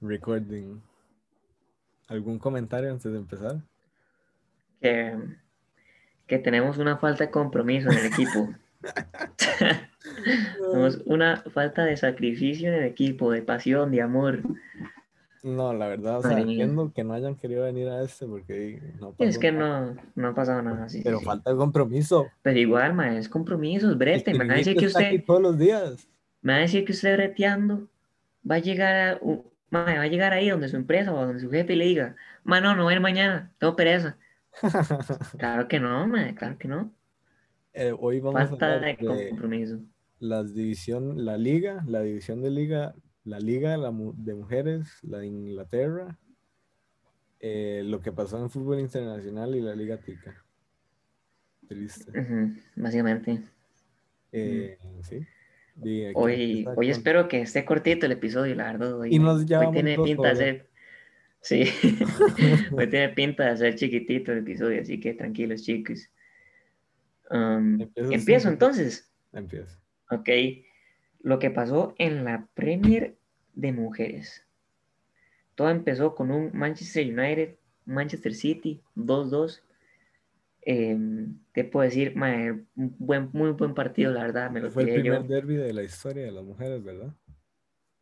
Recording. ¿Algún comentario antes de empezar? Que, que tenemos una falta de compromiso en el equipo. tenemos una falta de sacrificio en el equipo, de pasión, de amor. No, la verdad, o sea, entiendo que no hayan querido venir a este porque no Es pasó que nada. no, no ha pasado nada así. Pero falta de compromiso. Pero igual, ma, es compromisos, brete. Me va a decir que usted, todos los días. me va a decir que usted breteando va a llegar a, va a llegar ahí donde su empresa o donde su jefe y le diga, ma, no, no voy a ir mañana, tengo pereza. Claro que no, ma, claro que no. Eh, hoy vamos a Falta hablar de de compromiso. las división, la liga, la división de liga, la liga de, la de mujeres, la de Inglaterra, eh, lo que pasó en fútbol internacional y la liga tica. Triste. Ujú, básicamente. Eh, sí. Hoy, hoy con- espero que esté cortito el episodio, la verdad. Hoy, Y nos hoy tiene pinta de ser. Sí, hoy tiene pinta de ser chiquitito el episodio, así que tranquilos, chicos. Um, empiezo entonces. Empieza. Ok. Lo que pasó en la Premier de mujeres. Todo empezó con un Manchester United, Manchester City, 2-2. ¿Qué puedo decir? Buen, muy buen partido, la verdad. Me lo Fue el tiré yo. primer derby de la historia de las mujeres, ¿verdad?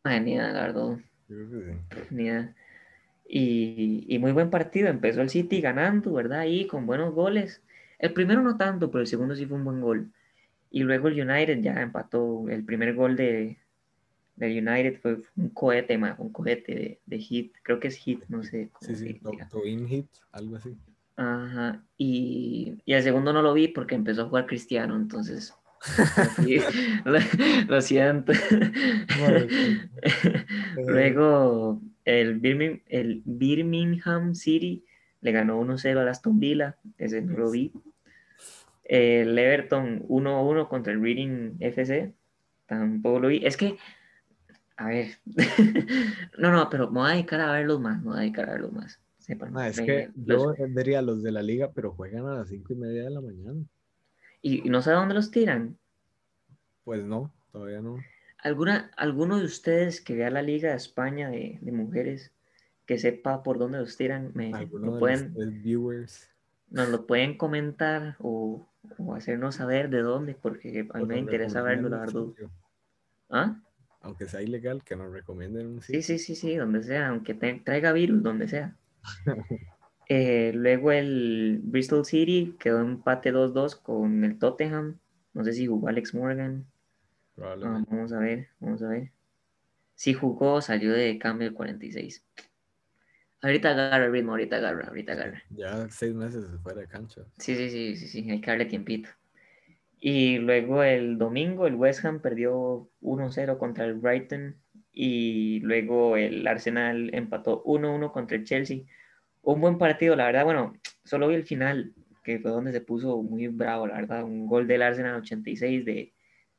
Mae, ni nada, la verdad. Sí. Ni. Y, y muy buen partido. Empezó el City ganando, ¿verdad? Ahí con buenos goles. El primero no tanto, pero el segundo sí fue un buen gol. Y luego el United ya empató. El primer gol de, del United fue un cohete, ma, un cohete de, de hit. Creo que es hit, no sé cómo Sí, sí, se to- diga. Twin Hit, algo así. Ajá. Y, y el segundo no lo vi porque empezó a jugar Cristiano, entonces. sí, lo, lo siento. Luego el Birmingham, el Birmingham City le ganó 1-0 al Aston Villa, ese no lo vi. El Everton 1-1 contra el Reading FC, tampoco lo vi. Es que, a ver, no, no, pero me voy a dedicar a verlos más, me voy a dedicar a verlos más. Sepan, Ah, es me- que los- yo vería los de la liga, pero juegan a las cinco y media de la mañana. y, y no sé a dónde los tiran. Pues no, todavía no. ¿Alguna, ¿Alguno de ustedes que vea la Liga de España de, de mujeres, que sepa por dónde los tiran, me, lo de pueden, viewers. nos lo pueden comentar o, o hacernos saber de dónde? Porque a mí pues, me interesa verlo, la verdad. ¿Ah? Aunque sea ilegal, que nos recomienden un Sí, sí, sí, sí, donde sea, aunque te- traiga virus, donde sea. Eh, luego el Bristol City quedó empate 2-2 con el Tottenham. No sé si jugó Alex Morgan. Ah, vamos a ver, vamos a ver. Si jugó, salió de cambio el 46. Ahorita agarra el ritmo, ahorita agarra, ahorita agarra. Ya seis meses fuera de cancha. Sí, sí, sí, sí, sí, hay que darle tiempito. Y luego el domingo el West Ham perdió 1-0 contra el Brighton y luego el Arsenal empató 1-1 contra el Chelsea. Un buen partido, la verdad, bueno, solo vi el final, que fue donde se puso muy bravo, la verdad, un gol del Arsenal 86 de,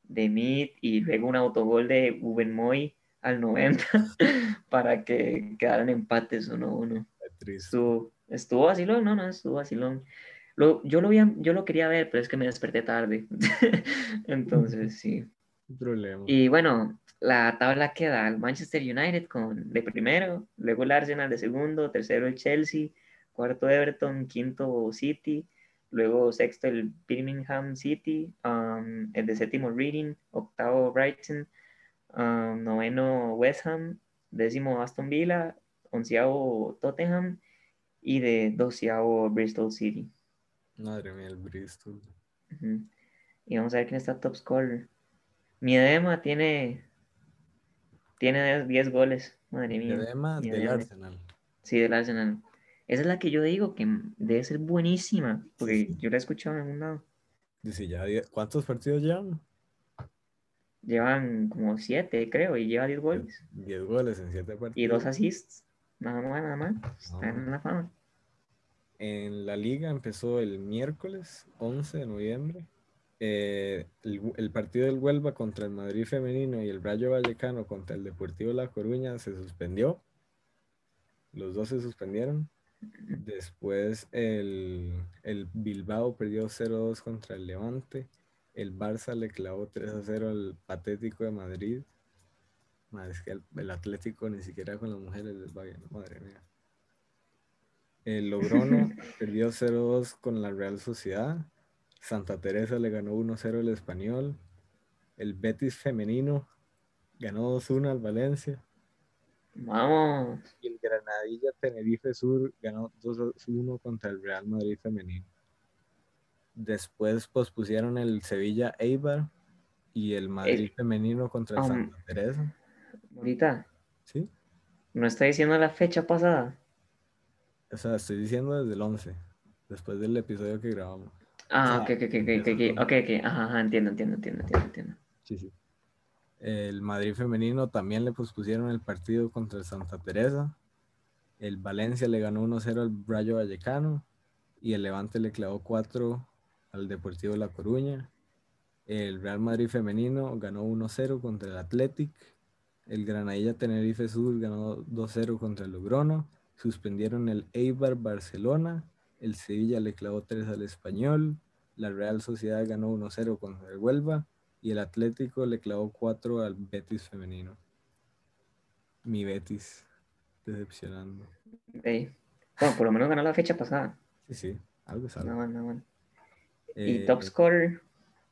de Mead y luego un autogol de Uben Moy al 90 para que quedaran empates 1-1. Qué triste. Estuvo, estuvo vacilón, no, no, estuvo vacilón. Lo, yo, lo vi, yo lo quería ver, pero es que me desperté tarde. Entonces, sí. Problema. Y bueno, la tabla queda el Manchester United con, de primero, luego el Arsenal de segundo, tercero el Chelsea, cuarto Everton, quinto City, luego sexto el Birmingham City, um, el de séptimo Reading, octavo Brighton, um, noveno West Ham, décimo Aston Villa, onceavo Tottenham y de doceavo Bristol City. Madre mía, el Bristol. Y vamos a ver quién está top scorer. Mi edema tiene tiene 10 goles. Madre mía. Mi del. Arsenal. Sí, del Arsenal. Esa es la que yo digo que debe ser buenísima, porque Sí, yo la he escuchado en algún lado. Dice ya, ¿cuántos partidos llevan? Llevan como 7, creo, y lleva 10 goles. 10 goles en 7 partidos. Y 2 assists. Nada más, nada más. Están Ah. en la fama. En la liga empezó el miércoles 11 de noviembre. Eh, el, el partido del Huelva contra el Madrid femenino y el Rayo Vallecano contra el Deportivo La Coruña se suspendió. Los dos se suspendieron. Después el, el Bilbao perdió 0-2 contra el Levante. El Barça le clavó 3-0 al Patético de Madrid. Madre, es que el, el Atlético ni siquiera con las mujeres les va bien, madre mía. El Logrono perdió 0-2 con la Real Sociedad. Santa Teresa le ganó 1-0 al Español. El Betis femenino ganó 2-1 al Valencia. Vamos. Y el Granadilla Tenerife Sur ganó 2-1 contra el Real Madrid femenino. Después pospusieron el Sevilla Eibar y el Madrid femenino contra el um, Santa Teresa. Ahorita, ¿Sí? ¿no está diciendo la fecha pasada? O sea, estoy diciendo desde el 11, después del episodio que grabamos. Ah, Ah, ok, ok, ok, ok, ok, ok, ok, ajá, ajá, entiendo, entiendo, entiendo, entiendo, entiendo. Sí, sí. El Madrid femenino también le pospusieron el partido contra el Santa Teresa. El Valencia le ganó 1-0 al Rayo Vallecano. Y el Levante le clavó 4 al Deportivo La Coruña. El Real Madrid femenino ganó 1-0 contra el Athletic. El Granadilla Tenerife Sur ganó 2-0 contra el Logrono. Suspendieron el Eibar Barcelona. El Sevilla le clavó 3 al Español. La Real Sociedad ganó 1-0 contra el Huelva y el Atlético le clavó 4 al Betis femenino. Mi Betis, decepcionando. Bueno, por lo menos ganó la fecha pasada. Sí, sí, algo es algo. No, no. Eh, Y top scorer,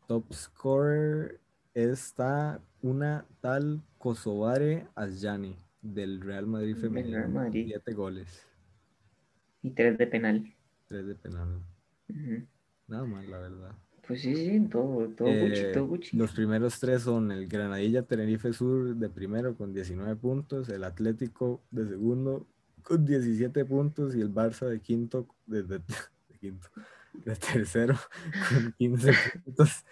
top scorer está una tal Kosovare Asjani del Real Madrid femenino. Real Madrid. 7 goles, y tres de penal. 3 de penal. Nada mal, la verdad. Pues sí, sí, todo, todo Eh, Gucci, todo Gucci. Los primeros tres son el Granadilla Tenerife Sur de primero con 19 puntos, el Atlético de segundo con 17 puntos y el Barça de quinto, de, de- de quinto, de tercero con 15 puntos.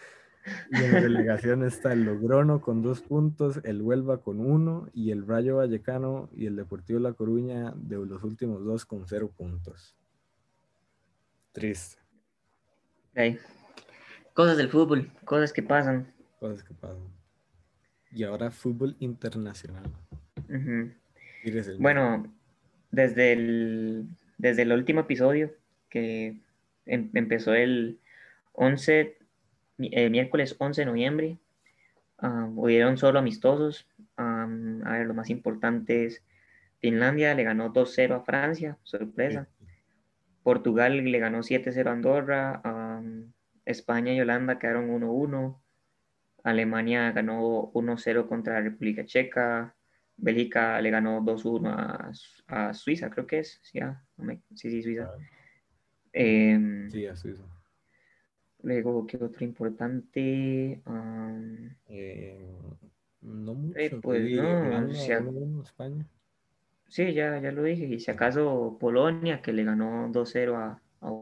Y en la delegación está el Logrono con dos puntos, el Huelva con uno y el Rayo Vallecano y el Deportivo La Coruña de los últimos dos con cero puntos. Triste, Ok. Cosas del fútbol, cosas que pasan. cosas que pasan. Y ahora fútbol internacional. El Bueno, desde el, desde el último episodio que em- empezó el 11, mi- eh, miércoles 11 de noviembre, ah, hubieron solo amistosos. Am, a ver, lo más importante es Finlandia le ganó 2-0 a Francia, sorpresa. Portugal le ganó 7-0 a Andorra. am, España y Holanda quedaron 1-1. Alemania ganó 1-0 contra la República Checa. Bélgica le ganó 2-1 a, a Suiza, creo que es. Sí, ah, no me- sí, sí, Suiza. Em, Sí, a Suiza. Luego, ¿qué otro importante? Eh, no mucho. Eh, pues no, Holanda, o sea- 1-1, España. Sí, ya, ya lo dije. Y si acaso Polonia, que le ganó 2-0 a, a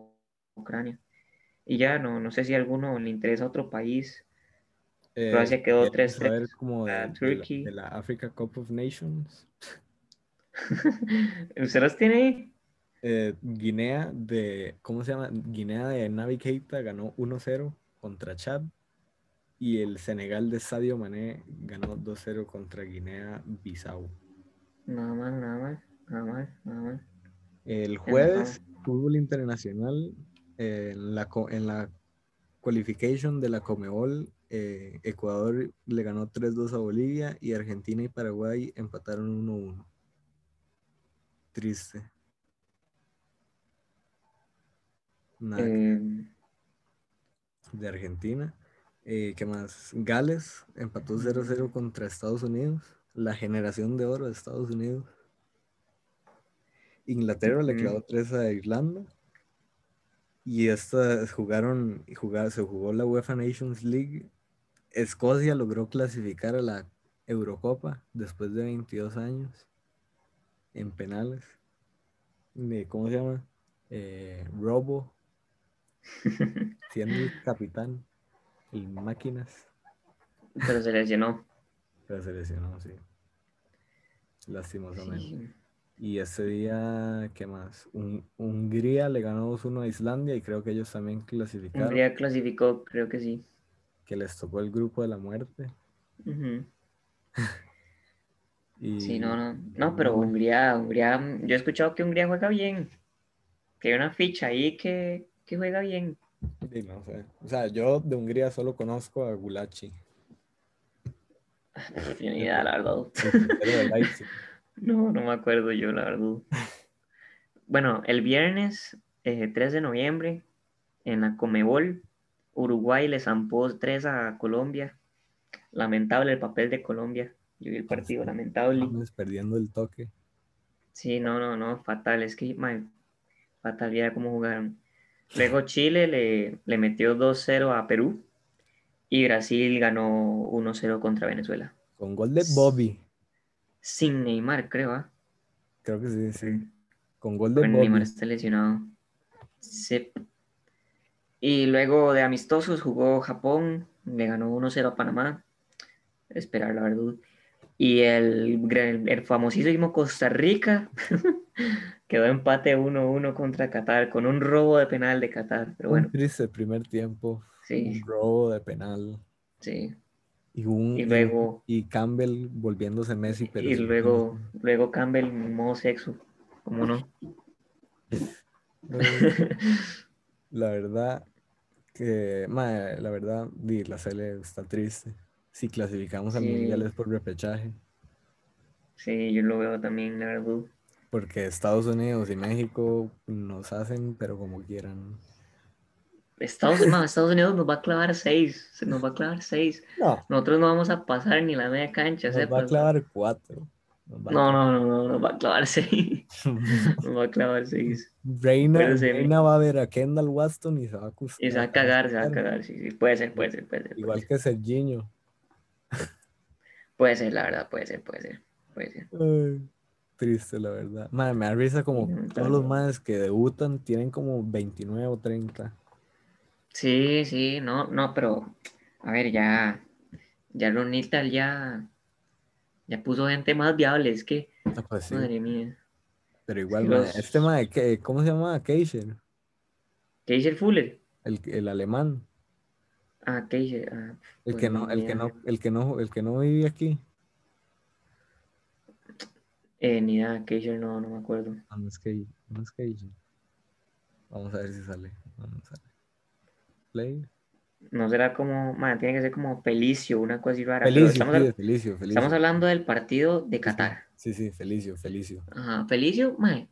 Ucrania. Y ya, no, no sé si a alguno le interesa otro país. Eh, Croacia quedó queríamos 3-3 saber como de, de la, de la Africa Cup of Nations. ¿Usted los tiene ahí? Eh, Guinea de, ¿cómo se llama? Guinea de Navi Keita ganó 1-0 contra Chad. Y el Senegal de Sadio Mané ganó 2-0 contra Guinea-Bissau. Nada mal, nada mal, nada mal, nada mal. El jueves, fútbol internacional, eh, en, la, co- en la qualification de la Comebol, eh, Ecuador le ganó 3-2 a Bolivia y Argentina y Paraguay empataron 1-1. Triste. Nada Eh, de Argentina. Eh, ¿Qué más? Gales empató 0-0 contra Estados Unidos. La generación de oro de Estados Unidos. Inglaterra le clavó 3 a Irlanda. Y estas jugaron, jugaron, se jugó la UEFA Nations League. Escocia logró clasificar a la Eurocopa después de 22 años en penales. De- ¿Cómo se llama? Eh, Robo, siendo el capitán, el máquinas, pero se lesionó. Pero se lesionó, sí. Lastimosamente. Sí. Y ese día, ¿qué más? Un- Hungría le ganó 2-1 a Islandia y creo que ellos también clasificaron, Hungría clasificó, creo que sí. que les tocó el grupo de la muerte. Y Sí, no, no. No, pero Hungría, Hungría, yo he escuchado que Hungría juega bien. Que hay una ficha ahí que, que juega bien. Sí, no sé. O sea, yo de Hungría solo conozco a Gulachi. Ni idea, la verdad. No, no me acuerdo yo, la verdad. Bueno, el viernes eh, 3 de noviembre, en la Comebol, Uruguay le zampó 3 a Colombia. Lamentable el papel de Colombia. Yo vi el partido, lamentable. Vamos perdiendo el toque. Sí, no, no, no, fatal. Es que, man, fatal, ya cómo jugaron. Luego Chile le, le metió 2-0 a Perú y Brasil ganó 1-0 contra Venezuela. Con gol de Bobby. Sin Neymar, creo, ¿ah? Creo que sí, sí. Con gol de Neymar Bobby. está lesionado. Sí. Y luego de amistosos jugó Japón, le ganó 1-0 a Panamá. Esperar, la verdad. Y el, el famosísimo Costa Rica quedó empate 1-1 contra Qatar con un robo de penal de Qatar. Pero bueno, triste primer tiempo. Sí, Un robo de penal. sí. Y, un, Y luego, y Campbell volviéndose Messi. Pero y luego, luego Campbell en modo sexo. ¿Cómo no? La verdad que, mae, la verdad, la Sele está triste. Si clasificamos al Sí. mundial es por repechaje. Sí, yo lo veo también, la verdad. Porque Estados Unidos y México nos hacen, pero como quieran. Estados, Estados Unidos nos va a clavar seis, se nos va a clavar seis. No, Nosotros no vamos a pasar ni la media cancha, nos va a clavar cuatro. No, no, no, no, nos va a clavar seis. Nos va a clavar seis. Reina. Reina va a ver a Kendall Waston y se va a acus- Y se va a cagar, se va a cagar, sí, sí. Puede ser, puede ser, puede ser. Puede Igual ser, que Serginho. Puede ser, la verdad, puede ser, puede ser. Puede ser. Ay, triste, la verdad. Madre, me da risa como todos los madres que debutan tienen como 29 o 30. Sí, sí, no, no, pero a ver, ya, ya Ronita ya, ya puso gente más viable, es que, Ah, pues sí, madre mía. pero igual, que madre, los- este ¿qué- ¿cómo se llama? Keisher, Keisher Fuller. el, el alemán, Ah, Keisher. Ah, el pues que no, el que no, el que no, el que no vive aquí. Eh, ni nada, Keisher no, no me acuerdo. Ah, no es Kei- no es. Vamos a ver si sale. No, no sale. Play. No será como, man, tiene que ser como Felicio, una cosa así rara. Felicio, estamos, Felicio, Felicio. estamos hablando del partido de. Qatar. Sí, sí, Felicio, Felicio. Ajá, Felicio, man,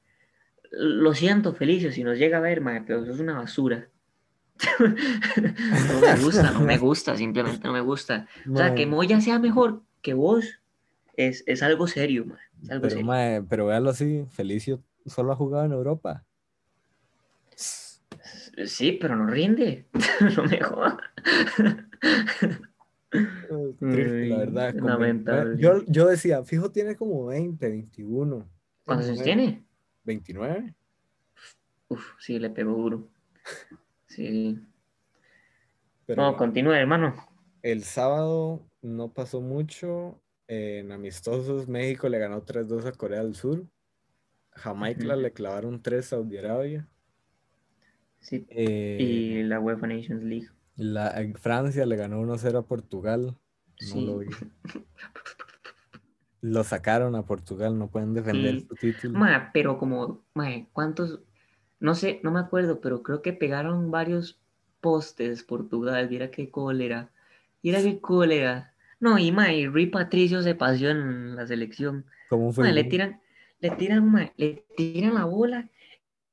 lo siento, Felicio, si nos llega a ver, man, pero eso es una basura. no me gusta, no me gusta, simplemente no me gusta. O sea, que Moya sea mejor que vos es, es algo serio, man. Es algo pero, serio. mae, pero véalo así, Felicio solo ha jugado en Europa. Sí, pero no rinde. no me jodas. Eh, Triste, la verdad. lamentable. 29. Yo, yo decía, fijo, tiene como 20, 21. ¿Cuántos años 29, tiene? ¿29? Uf, sí, le pegó duro. Sí. Pero No, continúe, hermano. el sábado no pasó mucho. En amistosos, México le ganó 3-2 a Corea del Sur. Jamaica Ujú. le clavaron 3 a Saudi Arabia. Sí. Eh, Y la UEFA Nations League. la, Francia le ganó 1-0 a Portugal. No Sí. lo vi. Lo sacaron a Portugal, no pueden defender Sí. su título. Ma, pero como, ma, ¿cuántos? No sé, no me acuerdo, pero creo que pegaron varios postes Portugal. Mira qué cólera. Mira qué cólera. No, y ma, y Rui Patricio se paseó en la selección. ¿Cómo fue? Ma, le tiran, le tiran, ma, le tiran la bola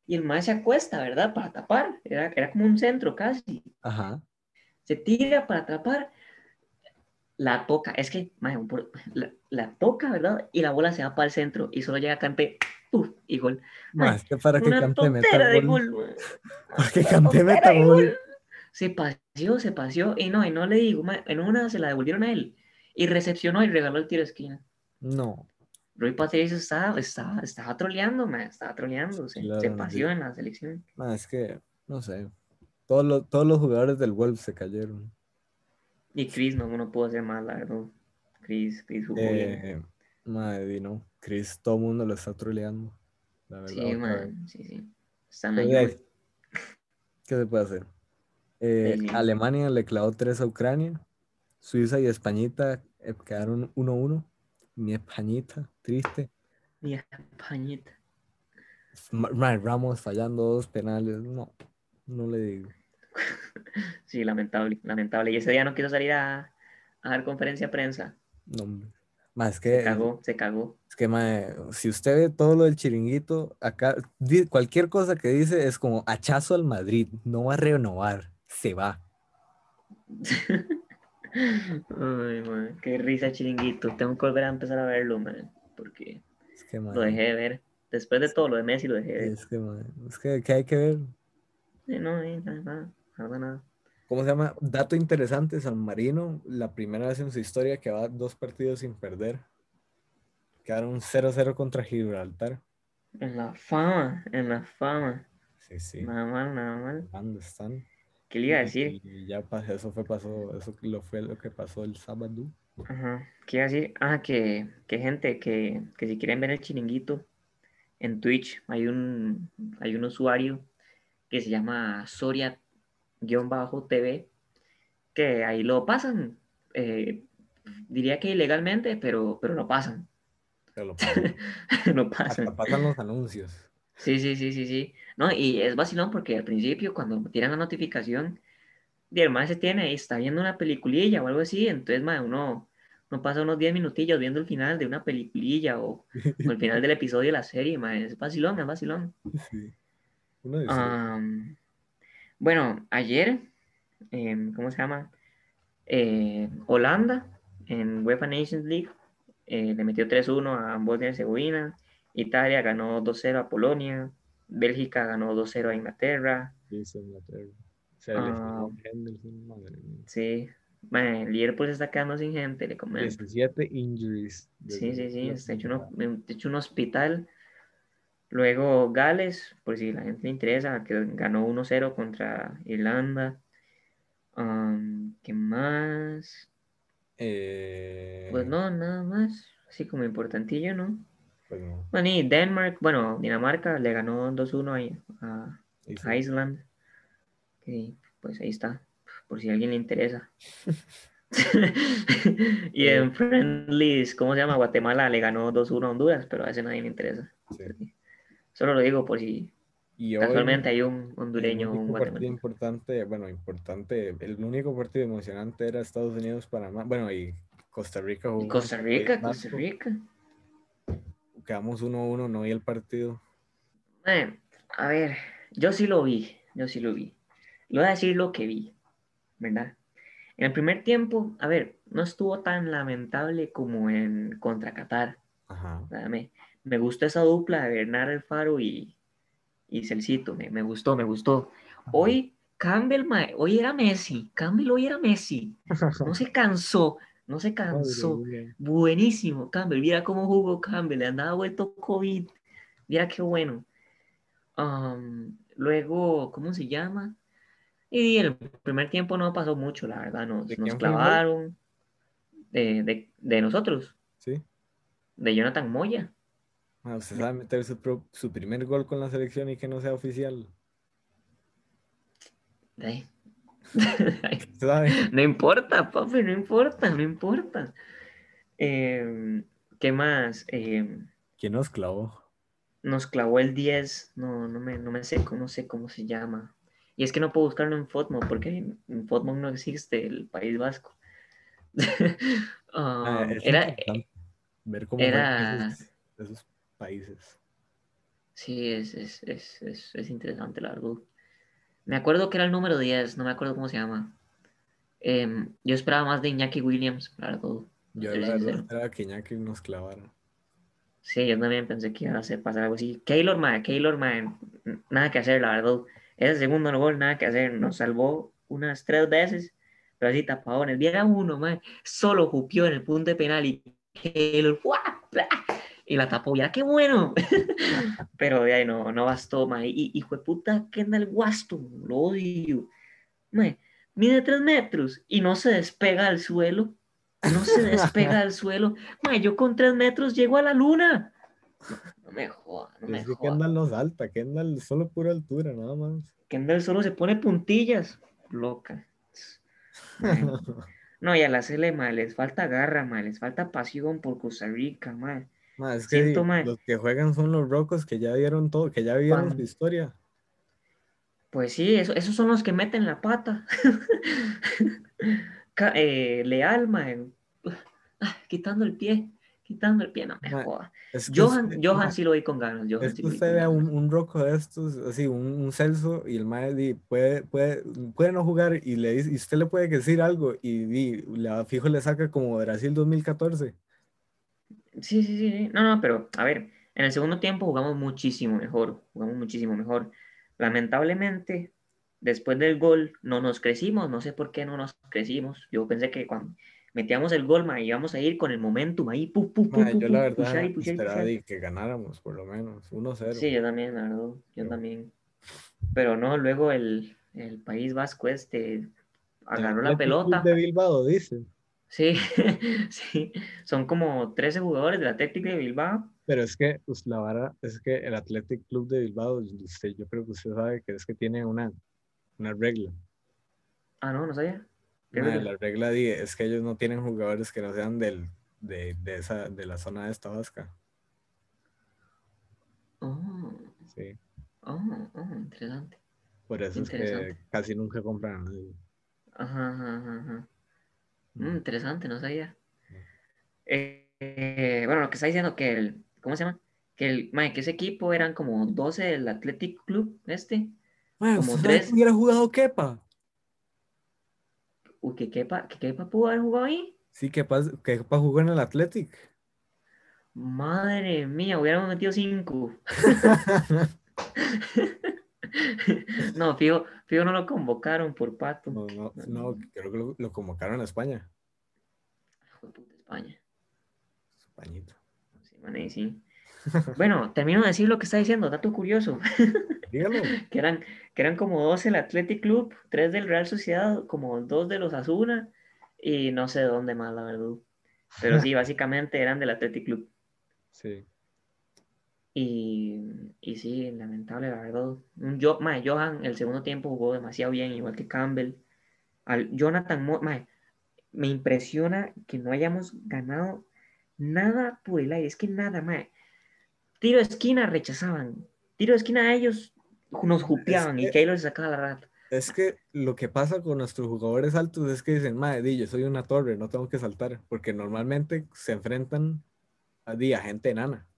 y el ma se acuesta, ¿verdad? Para tapar. Era, era como un centro casi. Ajá. se tira para atrapar, la toca, es que mae, la, la toca, ¿verdad? Y la bola se va para el centro y solo llega Cante, ¡puf! y gol. Mae, es que para que Kanté meta de gol, gol, mae. para que tontera meta gol. Se paseó, se paseó, y no, y no le digo, mae, en una se la devolvieron a él, y recepcionó y regaló el tiro de esquina. No, Rui Patricio estaba, estaba, estaba troleando, mae, estaba troleando, se, Claro, se paseó sí. en la selección. ma, es que, no sé. Todos los, todos los jugadores del Wolves se cayeron. Y Chris no, no pudo hacer más, la verdad. Chris, Chris jugó bien. Eh, madre, di, no. Chris, todo el mundo lo está troleando. La verdad, Sí, vez. sí, sí. Están ahí. ¿Qué se puede hacer? Eh, Sí, sí. Alemania le clavó 3 a Ucrania. Suiza y Españita eh, quedaron 1-1. Mi Españita, triste. Mi Españita. Ramos fallando dos penales. No, no le digo. Sí, lamentable, lamentable. Y ese día no quiso salir a, a dar conferencia de prensa. No, hombre. Más Se que, cagó, se cagó. es que si usted ve todo lo del chiringuito, acá cualquier cosa que dice es como hachazo al Madrid, no va a renovar, se va. Ay, man, qué risa chiringuito. Tengo que volver a empezar a verlo, man, porque Es que, lo dejé de ver. Después de todo lo de Messi lo dejé de ver. es que, es hay que ver. No, nada, nada, nada, nada. ¿Cómo se llama? Dato interesante, San Marino, la primera vez en su historia que va dos partidos sin perder. Quedaron 0-0 contra Gibraltar. En la fama, en la fama. Sí, sí. Nada mal, nada mal. ¿Dónde están? ¿Qué le iba a decir? Y ya pasó, eso fue pasó, eso lo fue lo que pasó el sábado. Ajá. ¿Qué iba a decir? Ah, que, que gente, que, que si quieren ver el chiringuito en Twitch, hay un, hay un usuario que se llama Soria-TV, que ahí lo pasan. eh, diría que ilegalmente, pero, pero lo pasan. Pero lo pasan. lo pasan. Hasta pasan los anuncios. Sí, sí, sí, sí, sí. No, y es vacilón porque al principio, cuando tiran la notificación, y el se tiene ahí, está viendo una peliculilla o algo así, entonces, mae, uno, uno pasa unos 10 minutillos viendo el final de una peliculilla o, o el final del episodio de la serie, mae, es vacilón, es vacilón. Sí. Am, bueno, ayer, em, ¿cómo se llama? Eh, Holanda en UEFA Nations League eh, le metió 3-1 a Bosnia y Herzegovina. Italia ganó 2-0 a Polonia. Bélgica ganó 2-0 a Inglaterra. dice Inglaterra. Se Ah. madre mía. Sí, el Liverpool se está quedando sin gente, le comento. 17 injuries. Sí, sí, sí, está hecho, temporada. hecho un hospital. Luego Gales, por si la gente le interesa, que ganó 1-0 contra Irlanda. Am, ¿qué más? Eh, Pues no, nada más. Así como importantillo, ¿no? Pues no. Bueno, y Denmark, bueno, Dinamarca le ganó 2-1 ahí a, a Island. Y pues ahí está, por si a alguien le interesa. y en Friendlies, ¿cómo se llama? Guatemala le ganó 2-1 a Honduras, pero a ese nadie le interesa. Sí. Solo lo digo por si Y hoy, casualmente hay un hondureño un partido importante, bueno, importante, el único partido emocionante era Estados Unidos, Panamá, bueno, y Costa Rica jugó Costa Rica, Costa. Rica. Quedamos 1-1, no vi el partido. Mae, a ver, yo sí lo vi, yo sí lo vi. Le voy a decir lo que vi, ¿verdad? En el primer tiempo, a ver, no estuvo tan lamentable como en contra Qatar. Ajá. Me, me gustó esa dupla de Bernard Alfaro y, y Celcito, me, me gustó, me gustó. Hoy Campbell, hoy era Messi, Campbell hoy era Messi. No se cansó, no se cansó. Madre. Buenísimo, Campbell. Mira cómo jugó Campbell. Le andaba vuelto COVID. Mira qué bueno. Luego, ¿cómo se llama? Y el primer tiempo no pasó mucho, la verdad. Nos, clavaron. De, de- de nosotros, Sí. de Jonathan Moya. Ah, usted sabe meter su, pro- su primer gol con la selección y que no sea oficial. Ay. No importa, papi, no importa, no importa. Em, ¿qué más? Em, ¿Quién nos clavó? nos clavó el 10, no, no me, no me sé, no sé cómo se llama. Y es que no puedo buscarlo en Fotmo porque en, Fotmo no existe el País Vasco. Ah, Um, es era, ver cómo era- esos, esos países. sí, es, es, es, es, es interesante, la verdad. Me acuerdo que era el número 10, no me acuerdo cómo se llama. Em, yo esperaba más de Iñaki Williams, la verdad. Yo la verdad esperaba que Iñaki nos clavara. Sí, yo también pensé que iba a hacer pasar algo así. Keylor, man, Keylor, man, nada que hacer, la verdad. Ese segundo gol, nada que hacer. Nos salvó unas tres veces, pero así tapadones. Viera uno, man, solo jupió en el punto de penal y Keylor, ¡guau! Y la tapó. Ya, qué bueno. pero de ahí no, no bastó, man. Y hijo de puta, Kendall Guasto, lo odio. Mide tres metros y no se despega del suelo. No se despega del suelo. Ma, yo con tres metros llego a la luna. No me joda, no me Es que joda. Kendall no salta, Kendall solo pura altura, nada más. Kendall solo se pone puntillas. Loca. Ma, No, y a la Cele, ma, les falta garra, ma, les falta pasión por Costa Rica, ma. Ma, es que Siento, ma. los que juegan son los rocos que ya vieron todo, que ya vieron su historia. Pues sí, eso- esos son los que meten la pata. Eh, Leal, ma. ah, quitando el pie, quitando el pie, no me Ma, joda. Es que Johan, usted- Johan sí lo vi con ganas. Johan Es sí que vi usted con ve a ganas. un, un roco de estos, así, un, un Celso, y el mae puede, puede, puede no jugar y, le dice, y usted le puede decir algo y di, la fijo le saca como Brasil 2014. Sí, sí, sí. No, no, pero a ver, en el segundo tiempo jugamos muchísimo mejor, jugamos muchísimo mejor. Lamentablemente, después del gol no nos crecimos, no sé por qué no nos crecimos. Yo pensé que cuando metíamos el gol, ma, íbamos a ir con el momentum ahí, pu, pu, pu, Mae, pu, yo la pushar verdad pushar pushar. di, que ganáramos, por lo menos, 1-0. Sí, yo también, la verdad, yo Yo- también. Pero no, luego el, el País Vasco este El agarró la Athletic Club pelota. de Bilbao, dice. Sí, sí, son como 13 jugadores del Atlético de Bilbao. Pero es que pues, la vara es que el Athletic Club de Bilbao, usted, yo creo que usted sabe que es que tiene una, una regla. Ah, no, no sabía. La regla di, es que ellos no tienen jugadores que no sean del, de, de, esa, de la zona de esta vasca. Oh, Sí. oh, oh, interesante. Por eso es que casi nunca compran a nadie. Ajá, ajá, ajá, ajá. Mm, interesante, no sabía. Eh, eh, bueno, lo que está diciendo que el, ¿cómo se llama? Que el, mae, que ese equipo eran como 12 del Athletic Club, este. Como ¿usted sabe tres. hubiera jugado Kepa? Uy, que Kepa, que Kepa pudo haber jugado ahí. Sí, Kepa, Kepa jugó en el Athletic. Madre mía, hubiéramos metido 5. No, fijo, fijo no lo convocaron por pato. No, no, no, creo que lo, lo convocaron a España. España. Españito. Sí, man, ahí sí. Bueno, termino de decir lo que está diciendo, dato curioso. Dígalo. que eran, que eran como dos del Athletic Club, tres del Real Sociedad, como dos de los Asuna y no sé de dónde más, la verdad. Pero sí, básicamente eran del Athletic Club. Sí. Y, y sí, lamentable, la verdad. Un Jo- mae, Johan, el segundo tiempo jugó demasiado bien, igual que Campbell. Al Jonathan, mae, me impresiona que no hayamos ganado nada por el aire. Es que nada, mae. Tiro de esquina rechazaban. Tiro de esquina a ellos nos jupeaban y que- Keylor se sacaba la rata. Es que lo que pasa con nuestros jugadores altos es que dicen, madre, yo soy una torre, no tengo que saltar, porque normalmente se enfrentan a, a gente enana.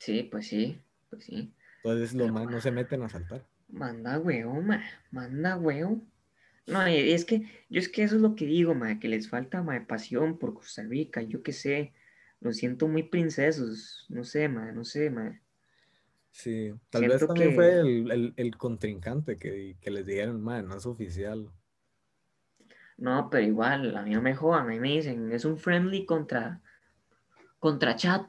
Sí, pues sí, pues sí. Entonces los más no se meten a saltar. Manda huevo, ma. Manda huevo. No, es que yo es que eso es lo que digo, ma, que les falta ma, pasión por Costa Rica, yo qué sé. Los siento muy princesos, no sé, ma, no sé, ma. Sí, tal vez también que- fue el, el- el contrincante que, que les dijeron, madre, no es oficial. No, pero igual, a mí no me jodan, a mí me dicen, es un friendly contra contra chat.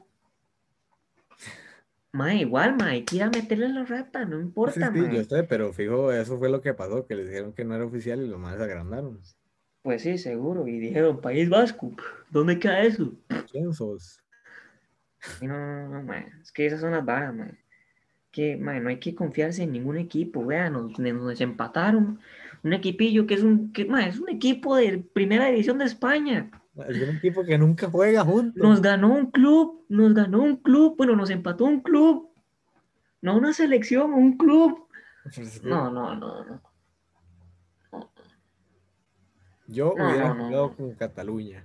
Ma, igual, ma, hay que ir a meterle la rata, no Sí, importa, sí, ma. yo sé, pero fijo, eso fue lo que pasó, que les dijeron que no era oficial y los más agrandaron. Pues sí, seguro. Y dijeron, País Vasco, ¿dónde queda eso? ¿Quién sos? No, no, no, ma, Es que esas son las varas, ma. Que, ma, no hay que confiarse en ningún equipo. Vean, nos, nos desempataron. Un equipillo que es un, que, ma, es un equipo de primera división de España. Es un equipo que nunca juega juntos. Nos ganó un club, nos ganó un club. Bueno, nos empató un club. No una selección, un club. Pues No, no, no, no. Yo No, hubiera no, jugado no. con Cataluña,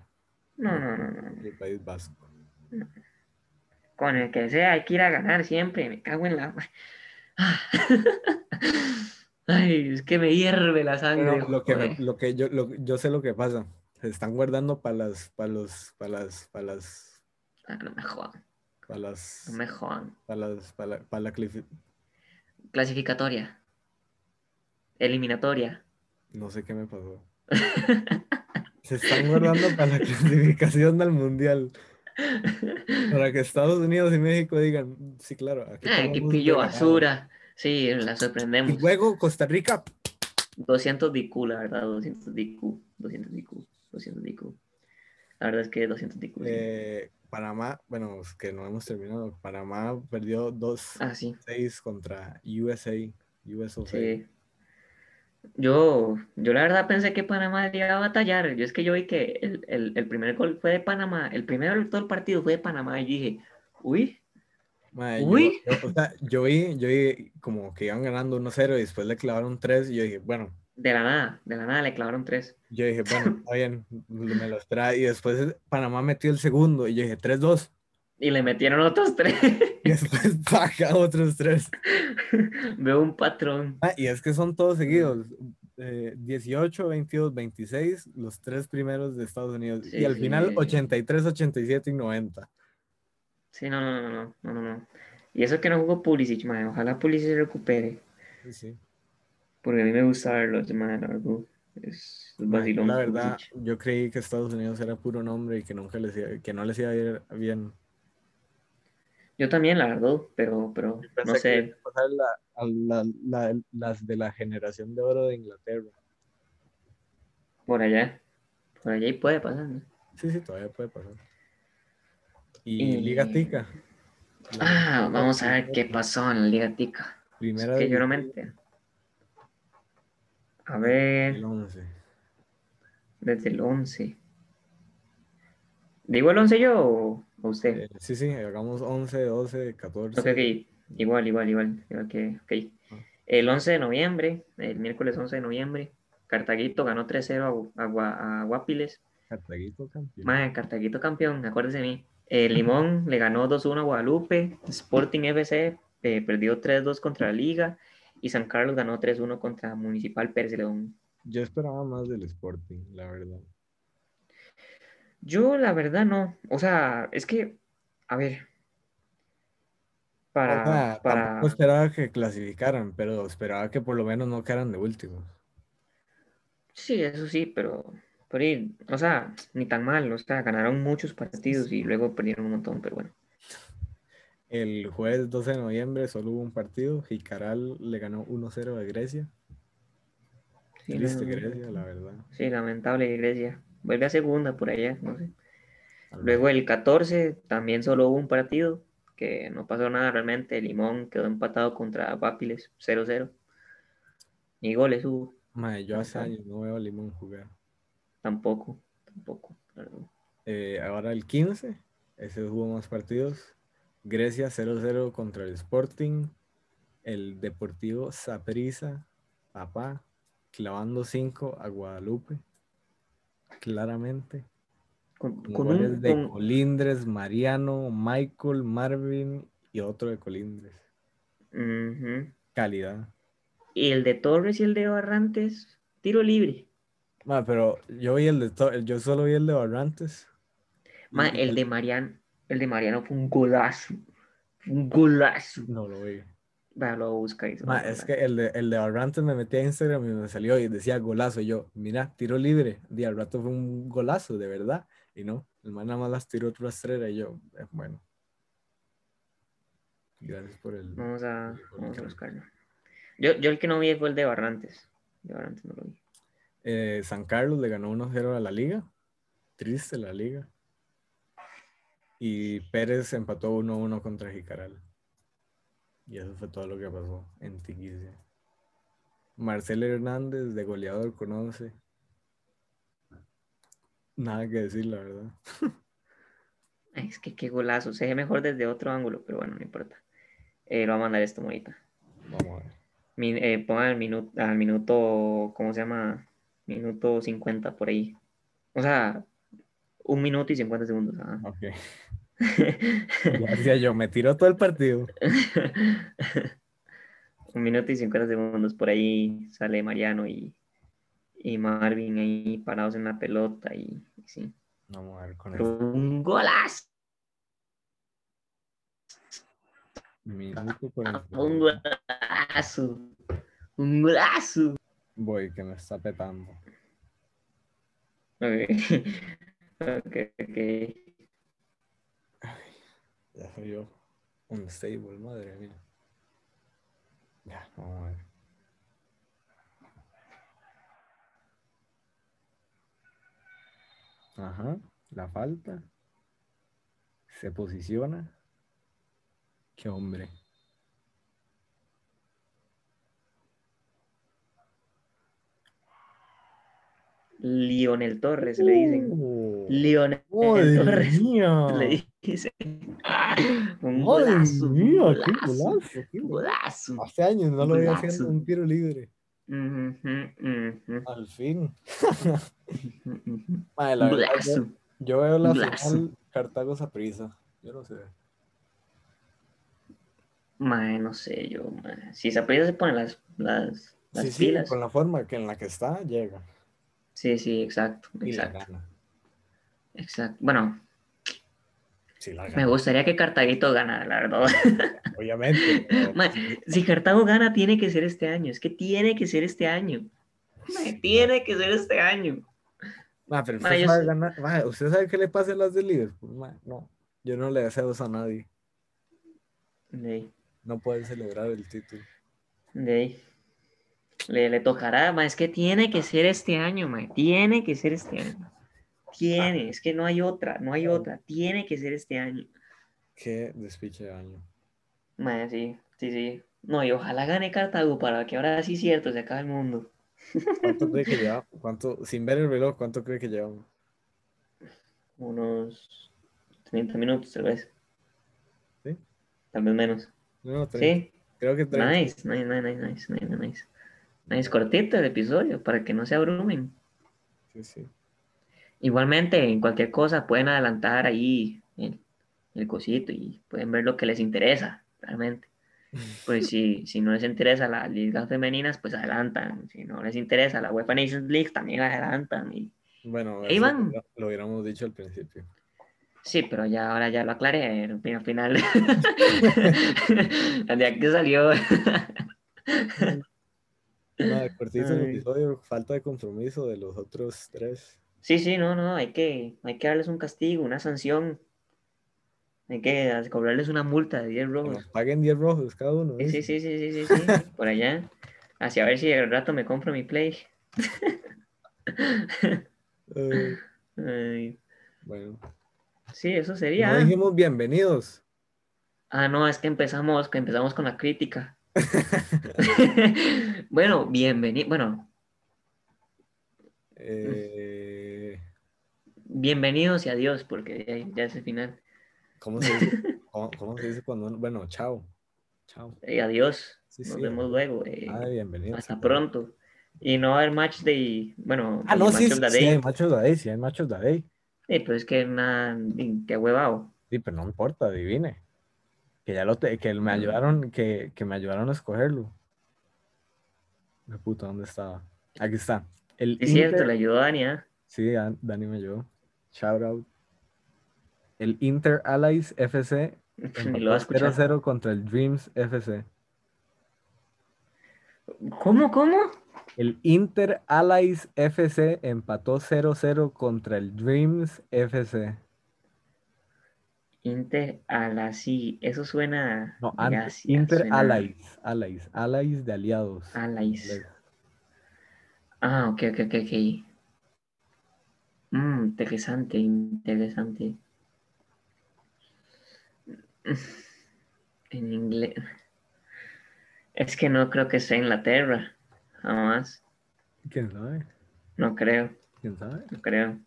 No, no, no, no. el País Vasco. Con el que sea, hay que ir a ganar siempre. Me cago en la. Ay, es que me hierve la sangre. Pero lo que, lo que yo, lo- yo sé lo que pasa. Se están guardando para las, para los, para las, para las, Ah, no me jodan, para las, no me jodan. para las, para la, para la Clasificatoria. Eliminatoria. no sé qué me pasó. Se están guardando para la clasificación del mundial. Para que Estados Unidos y México digan, sí, claro, aquí que tomamos pillo de ganado". basura. Sí, la Y sorprendemos. luego Costa Rica, 200 DQ, la verdad, 200 DQ. 200 DQ. 200 DQ. La verdad es que 200 DQ. sí. eh, Panamá, bueno, es que no hemos terminado. Panamá perdió 2-6 Ah, sí. contra USA. US of A. Sí. Yo, yo la verdad pensé que Panamá iba a batallar. Yo es que yo vi que el, el, el primer gol fue de Panamá. El primero de todo el partido fue de Panamá. Y yo dije, uy, yo- Uy. yo, o sea, yo vi, yo vi como que iban ganando 1-0 y después le clavaron 3 y yo dije, bueno, De la nada, de la nada le clavaron tres. Yo dije, bueno, está bien, me los trae. Y después Panamá metió el segundo. Y yo dije, 3-2. Y le metieron otros tres. Y después paga otros tres. Veo un patrón. Ah, y es que son todos seguidos. Eh, 18, 22, 26, los tres primeros de Estados Unidos. Sí, y al sí. final 83, 87 y 90. Sí, no, no, no, no, no, no, no. Y eso que no jugó Pulisic, mae. Ojalá Pulisic se recupere. Sí, sí. Porque a mí me gusta mae, la verdad. Es vacilón. La verdad, yo creí que Estados Unidos era puro nombre y que nunca les iba, que no les iba a ir bien. Yo también, la verdad, pero, pero no sé. iba a pasar la- a la- la- las de la generación de oro de Inglaterra. Por allá. Por allá y puede pasar, ¿no? Sí, sí, todavía puede pasar. Y, Y- Liga Tica. La Ah, vamos a ver qué pasó en la Liga Tica. Primera Es que yo no me entero. A ver, del 11. desde el 11. ¿Digo el 11 yo o usted? Eh, sí, sí, hagamos 11, 12, 14. Ok, ok, igual, igual, igual. igual que. El 11 de noviembre, el miércoles 11 de noviembre, Cartaguito ganó 3-0 a, a a Guapiles. Cartaguito campeón. Cartaguito campeón, acuérdese de mí. El Limón le ganó 2-1 a Guadalupe. Sporting FC eh, perdió 3-2 contra la Liga. Y San Carlos ganó 3-1 contra Municipal Pérez de León. Yo esperaba más del Sporting, la verdad. Yo, la verdad, no. O sea, es que, a ver. Para, o sea, para... tampoco esperaba que clasificaran, pero esperaba que por lo menos no quedaran de últimos. Sí, eso sí, pero, pero y- o sea, ni tan mal, o sea, ganaron muchos partidos y luego perdieron un montón, pero bueno. El jueves 12 de noviembre solo hubo un partido. Jicaral le ganó 1-0 a Grecia. Sí, Triste no- Grecia, la verdad. sí, lamentable Iglesia. Vuelve a segunda por allá, no sé. Luego el 14 también solo hubo un partido, que no pasó nada realmente. Limón quedó empatado contra Guapiles 0-0. Ni goles hubo, Mae, yo hace años no veo a Limón jugar. tampoco, tampoco. Eh, ahora el 15, ese hubo más partidos. Grecia 0-0 contra el Sporting. El Deportivo Saprissa, papá, clavando 5 a Guadalupe. Claramente. Con, Con con goles un, de con- Colindres, Mariano, Michael, Marvin y otro de Colindres. Calidad. Y el de Torres y el de Barrantes, tiro libre. Ma, pero yo vi el de yo solo vi el de Barrantes. Ma, el de Mariano, el de Mariano fue un golazo. Un golazo. No lo vi. Va, lo voy a buscar y se Ma, es que el de, el de Barrantes me metí a Instagram y me salió y decía golazo. Y yo, mira, tiro libre. Y al rato fue un golazo, de verdad. Y no, el man nada más las tiró rastrera y yo, eh, bueno. Gracias por el. Vamos a, el vamos a buscarlo. Yo, yo el que no vi fue el de Barrantes. De Barrantes no lo vi. Eh, San Carlos le ganó 1-0 a la liga. Triste la liga. Y Pérez empató 1-1 contra Jicaral. Y eso fue todo lo que pasó en Tiquicia. Marcelo Hernández de goleador con 11. Nada que decir, la verdad. Es que qué golazo. Se ve mejor desde otro ángulo, pero bueno, no importa. Eh, lo voy a mandar esto, monita. Vamos a ver. Min- eh, pongan al minuto, al minuto, ¿cómo se llama? Minuto 50 por ahí. O sea, un minuto y 50 segundos. ajá. Ok. Decía yo, me tiró todo el partido. un minuto y 50 segundos por ahí sale Mariano y, y Marvin ahí parados en la pelota y, y sí. Vamos a ver con Pero un golazo, Minuto 40. un golazo, un golazo. Voy, que me está petando. Ok, ok, ok. Ya soy yo. Unstable, madre mía. Ya, vamos a ver. Ajá, la falta. Se posiciona. Qué hombre. Lionel Torres le dicen. Oh, Lionel ¡Madre Torres mía! le dicen. Un ¡Madre golazo, mía! ¡Qué golazo, golazo! qué golazo! golazo. Hace años no lo veía haciendo Golazo. un tiro libre. Ujú, ujú, Al fin. ujú, ujú. Mae, la verdad, yo, yo veo la Blazo. final Cartago. Yo no sé. Mae, no sé yo, mae. Si Saprissa se pone las, las, las Sí, sí, pilas. con la forma que en la que está, llega Sí, sí, exacto, y la exacto, gana. exacto. Bueno, Sí, la me gustaría que Cartaguito ganara, la verdad. Obviamente. pero- si Cartago gana, tiene que ser este año. Es que tiene que ser este año. Tiene que ser este año. Ma, pero usted sabe ganar. ¿usted sabe qué le pasa a las de Liverpool? No, yo no le deseo eso a nadie. No pueden celebrar el título. ahí. Le, le tocará, mae, es que tiene que ser este año, mae. Tiene que ser este año. Tiene, es que no hay otra, no hay otra. Tiene que ser este año. Qué despiche de año. Mae, sí, sí, sí. No, y ojalá gane Cartago para que ahora sí cierto se acabe el mundo. ¿Cuánto cree que lleva? ¿Cuánto, sin ver el reloj, cuánto cree que llevamos? Unos 30 minutos, tal vez. ¿Sí? Tal vez menos. No, 30. Sí, Creo que 30. nice, nice, nice, nice, nice, nice, Nice, cortito el episodio para que no se abrumen. Sí, sí. Igualmente, en cualquier cosa pueden adelantar ahí el, el cosito y pueden ver lo que les interesa, realmente. Pues si, si no les interesa las ligas femeninas, pues adelantan. Si no les interesa la UEFA Nations League, también adelantan. Y... Bueno, eso van. lo- hubiéramos dicho al principio. Sí, pero ya ahora ya lo aclaré al fin- al final. Al día que salió. Nada, cortito el episodio, falta de compromiso de los otros tres. Sí, sí, no, no, hay que, hay que darles un castigo, una sanción. Hay que cobrarles una multa de 10 Que rojos. nos paguen 10 rojos cada uno. Sí, sí, sí, sí, sí, sí, sí, por allá. Así a ver si al rato me compro mi play. Ay, Ay, bueno. sí, eso No sería. dijimos bienvenidos. Ah, no, es que empezamos, que empezamos con la crítica. bueno, bienvenido, bueno, Eh, bienvenidos y adiós, porque ya, ya es el final. ¿cómo, se dice? ¿Cómo, cómo se dice cuando uno- Bueno, chao. Chao. Eh, adiós, Sí, nos sí, vemos luego. eh, Ah, bienvenidos. hasta sí. pronto. Y no va a haber match day, bueno, Ah, no, match sí, of the sí, day. hay machos de ahí, sí hay machos de ahí. Sí, pero es que nada, qué huevado. Sí, pero no importa, adivine. Que ya lo te, que me ayudaron, que, que me ayudaron a escogerlo. Me puta, ¿dónde estaba? Aquí está. El Es cierto, Inter- le ayudó Dani, ¿ah? Sí, Dan- Dani me ayudó. Shout out. El Inter Allies FC Ni lo va a empató escuchar. 0-0 contra el Dreams FC. ¿Cómo, cómo? El Inter Allies FC empató 0-0 contra el Dreams FC. Inter Alasi, eso suena No, de antes. Asia, Inter suena Allies. Allies. Allies de aliados. Allies. Ah, ok, ok, ok, ok. Mm, interesante, interesante. En inglés. Es que no creo que sea Inglaterra. Jamás. ¿Quién sabe? No creo, ¿Quién sabe? no creo.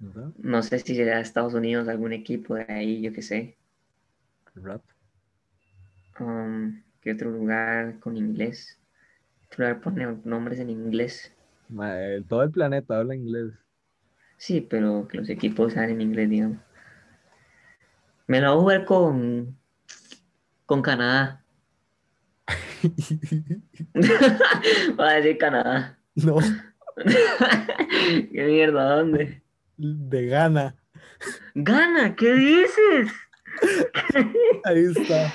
No sé si será Estados Unidos, algún equipo de ahí, yo qué sé. Rap. Um, ¿Qué otro lugar con inglés? ¿Qué lugar pone nombres en inglés? Eh, Todo el planeta habla inglés. Sí, pero que los equipos sean en inglés, digamos. Me la voy a jugar con, con Canadá. Voy a decir Canadá. no, ¿Qué mierda? ¿Dónde? De Ghana. ¡Gana! ¿Qué dices? Ahí está.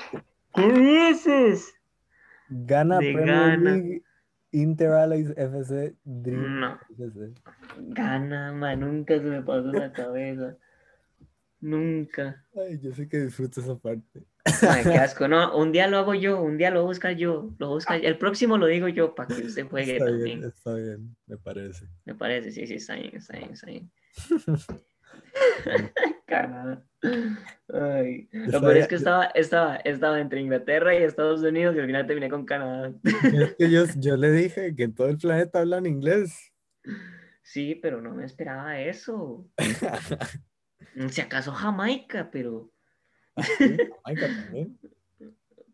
¿Qué dices? Ghana De Premier Ghana. League, Inter Allies FC, Dream No. FC. Gana, man, nunca se me pasó la cabeza. Nunca. Ay, yo sé que disfruto esa parte. Ay, qué asco. No, un día lo hago yo, un día lo voy a buscar yo. Lo voy a buscar- El próximo lo digo yo para que usted juegue Está también. bien, está bien, me parece. Me parece, sí, sí, está bien, está bien, está bien. Canadá. Ay. Lo peor es que estaba, estaba, estaba entre Inglaterra y Estados Unidos y al final terminé con Canadá. Es que yo, yo le dije que todo el planeta habla en inglés. Sí, pero no me esperaba eso. Si acaso Jamaica, pero, Sí, Jamaica también.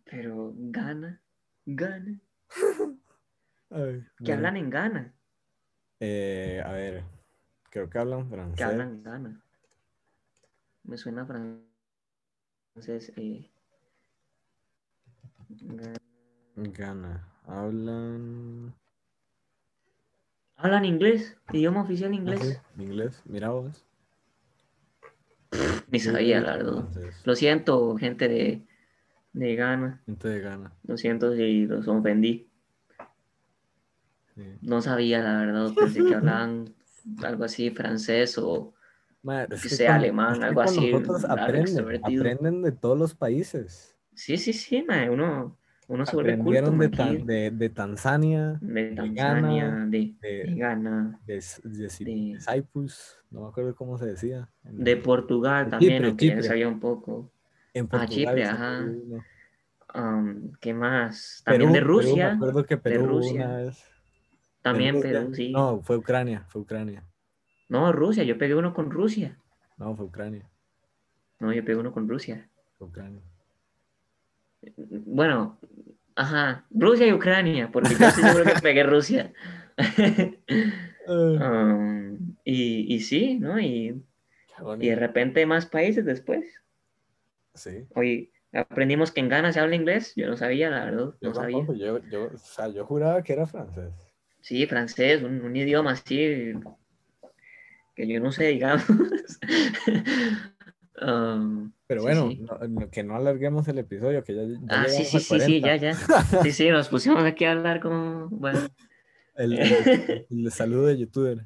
pero gana, gana. Ay, que hablan en Ghana. eh, a ver, creo que hablan Que francés. hablan en Ghana. Me suena francés. eh. Ghana. Hablan. Hablan inglés, idioma oficial inglés. sí, inglés. Mira vos. Ni sabía, la verdad. Lo siento, gente de, de Ghana. Gente de Ghana. Lo siento si los ofendí. sí. No sabía, la verdad. Pensé que hablaban algo así, francés o Ma, es que que sea con- alemán, es que algo así, aprenden, aprenden de todos los países. Sí, sí, sí, mae, uno, uno se vuelve culto, de, Tan- de, de Tanzania, de de Tanzania, Ghana, de, de- de Ghana, de, de de- de Cyprus, no me acuerdo cómo se decía. De Portugal de también, Chipre, aunque ya Chipre. sabía un poco. en ah, Portugal. Chipre, ajá. Am, ¿Qué más? También Perú, de Perú, me Rusia, acuerdo que Perú hubo Rusia. una vez. también. Perú, sí. No, fue Ucrania, fue Ucrania. No, Rusia, yo pegué uno con Rusia. No, fue Ucrania, No, yo pegué uno con Rusia. Ucrania. Bueno, ajá, Rusia y Ucrania, porque yo estoy seguro que pegué Rusia. Um, y, y sí, ¿no? Y, y de repente más países después. Sí. Hoy aprendimos que en Ghana se habla inglés, yo no sabía, la verdad, Yo no sabía. tampoco, yo, yo, o sea, yo juraba que era francés. Sí, francés, un, un idioma así que yo no sé, digamos. Um, Pero bueno, sí. no- no- que no alarguemos el episodio, que ya, ya ah, sí, sí, sí, sí, 40. ya, ya. Sí, sí, nos pusimos aquí a hablar como, bueno. El, el- el saludo de youtuber.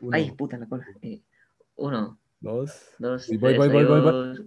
Uno, Ay, puta la cola. Eh, uno, dos. dos, Y voy, tres, voy, voy, voy, voy.